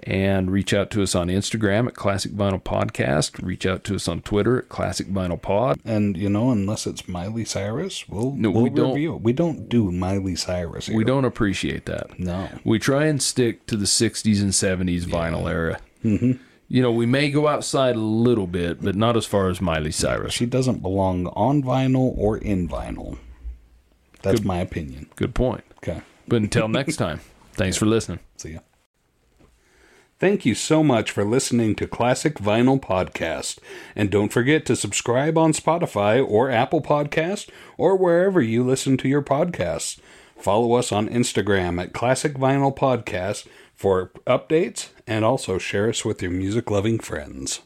and reach out to us on Instagram at Classic Vinyl Podcast. Reach out to us on Twitter at Classic Vinyl Pod. And you know, unless it's Miley Cyrus, we'll No, we'll we don't- review it. We don't do Miley Cyrus. Here. We don't appreciate that. No. We try and stick to the 60s and 70s vinyl era. Mm-hmm. You know, we may go outside a little bit, but not as far as Miley Cyrus. She doesn't belong on vinyl or in vinyl. That's my opinion. Good point. Okay. But until next time, thanks for listening. See ya. Thank you so much for listening to Classic Vinyl Podcast. And don't forget to subscribe on Spotify or Apple Podcast or wherever you listen to your podcasts. Follow us on Instagram at Classic Vinyl Podcast for updates and also share us with your music loving friends.